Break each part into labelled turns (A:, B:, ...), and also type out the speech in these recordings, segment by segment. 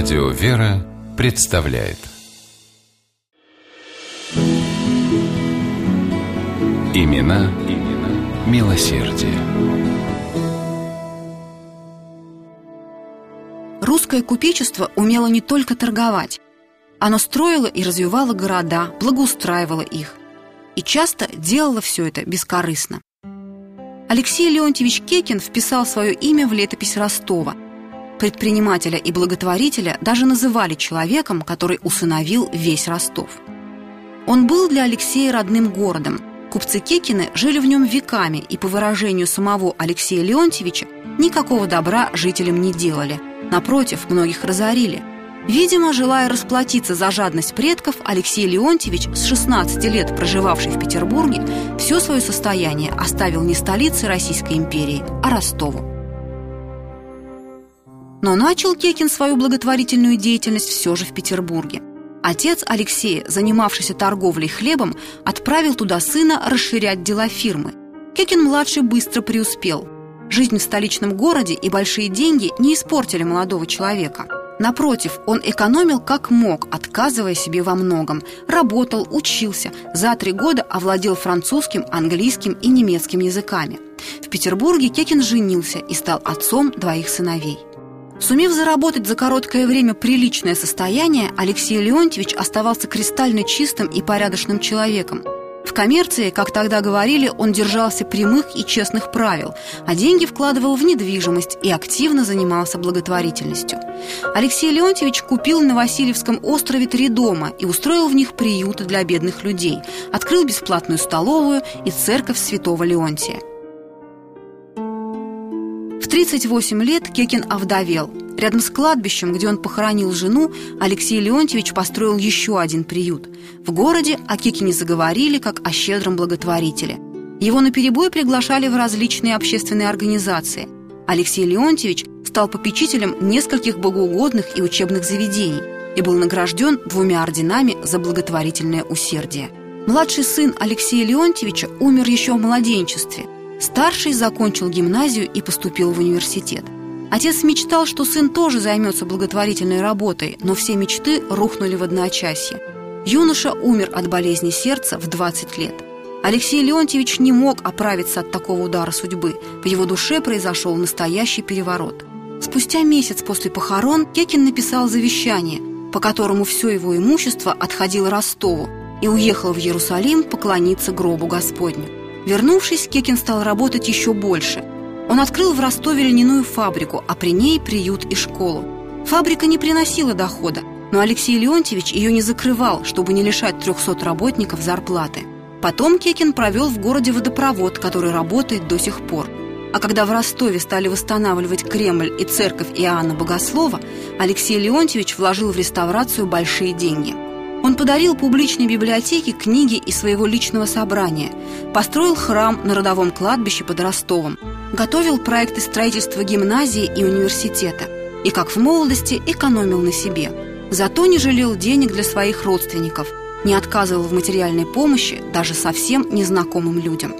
A: Радио «Вера» представляет Имена, имена милосердие.
B: Русское купечество умело не только торговать. Оно строило и развивало города, благоустраивало их. И часто делало все это бескорыстно. Алексей Леонтьевич Кекин вписал свое имя в летопись Ростова. Предпринимателя и благотворителя даже называли человеком, который усыновил весь Ростов. Он был для Алексея родным городом. Купцы Кекины жили в нем веками и, по выражению самого Алексея Леонтьевича, никакого добра жителям не делали. Напротив, многих разорили – Видимо, желая расплатиться за жадность предков, Алексей Леонтьевич, с 16 лет проживавший в Петербурге, все свое состояние оставил не столице Российской империи, а Ростову. Но начал Кекин свою благотворительную деятельность все же в Петербурге. Отец Алексея, занимавшийся торговлей хлебом, отправил туда сына расширять дела фирмы. Кекин-младший быстро преуспел. Жизнь в столичном городе и большие деньги не испортили молодого человека – Напротив, он экономил как мог, отказывая себе во многом. Работал, учился. За три года овладел французским, английским и немецким языками. В Петербурге Кекин женился и стал отцом двоих сыновей. Сумев заработать за короткое время приличное состояние, Алексей Леонтьевич оставался кристально чистым и порядочным человеком – в коммерции, как тогда говорили, он держался прямых и честных правил, а деньги вкладывал в недвижимость и активно занимался благотворительностью. Алексей Леонтьевич купил на Васильевском острове три дома и устроил в них приюты для бедных людей, открыл бесплатную столовую и церковь святого Леонтия. В 38 лет Кекин овдовел. Рядом с кладбищем, где он похоронил жену, Алексей Леонтьевич построил еще один приют. В городе о Кекине заговорили, как о щедром благотворителе. Его наперебой приглашали в различные общественные организации. Алексей Леонтьевич стал попечителем нескольких богоугодных и учебных заведений и был награжден двумя орденами за благотворительное усердие. Младший сын Алексея Леонтьевича умер еще в младенчестве – Старший закончил гимназию и поступил в университет. Отец мечтал, что сын тоже займется благотворительной работой, но все мечты рухнули в одночасье. Юноша умер от болезни сердца в 20 лет. Алексей Леонтьевич не мог оправиться от такого удара судьбы. В его душе произошел настоящий переворот. Спустя месяц после похорон Кекин написал завещание, по которому все его имущество отходило Ростову и уехал в Иерусалим поклониться гробу Господню. Вернувшись, Кекин стал работать еще больше. Он открыл в Ростове льняную фабрику, а при ней приют и школу. Фабрика не приносила дохода, но Алексей Леонтьевич ее не закрывал, чтобы не лишать 300 работников зарплаты. Потом Кекин провел в городе водопровод, который работает до сих пор. А когда в Ростове стали восстанавливать Кремль и церковь Иоанна Богослова, Алексей Леонтьевич вложил в реставрацию большие деньги – подарил публичной библиотеке книги из своего личного собрания, построил храм на родовом кладбище под Ростовом, готовил проекты строительства гимназии и университета и, как в молодости, экономил на себе. Зато не жалел денег для своих родственников, не отказывал в материальной помощи даже совсем незнакомым людям.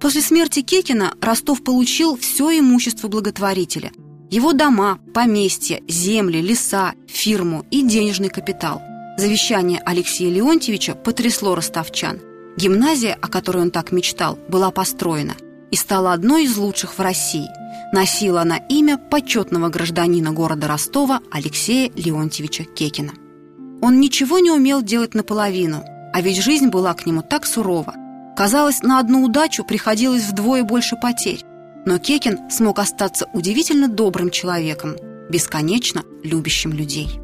B: После смерти Кекина Ростов получил все имущество благотворителя – его дома, поместья, земли, леса, фирму и денежный капитал – Завещание Алексея Леонтьевича потрясло ростовчан. Гимназия, о которой он так мечтал, была построена и стала одной из лучших в России. Носила она имя почетного гражданина города Ростова Алексея Леонтьевича Кекина. Он ничего не умел делать наполовину, а ведь жизнь была к нему так сурова. Казалось, на одну удачу приходилось вдвое больше потерь. Но Кекин смог остаться удивительно добрым человеком, бесконечно любящим людей.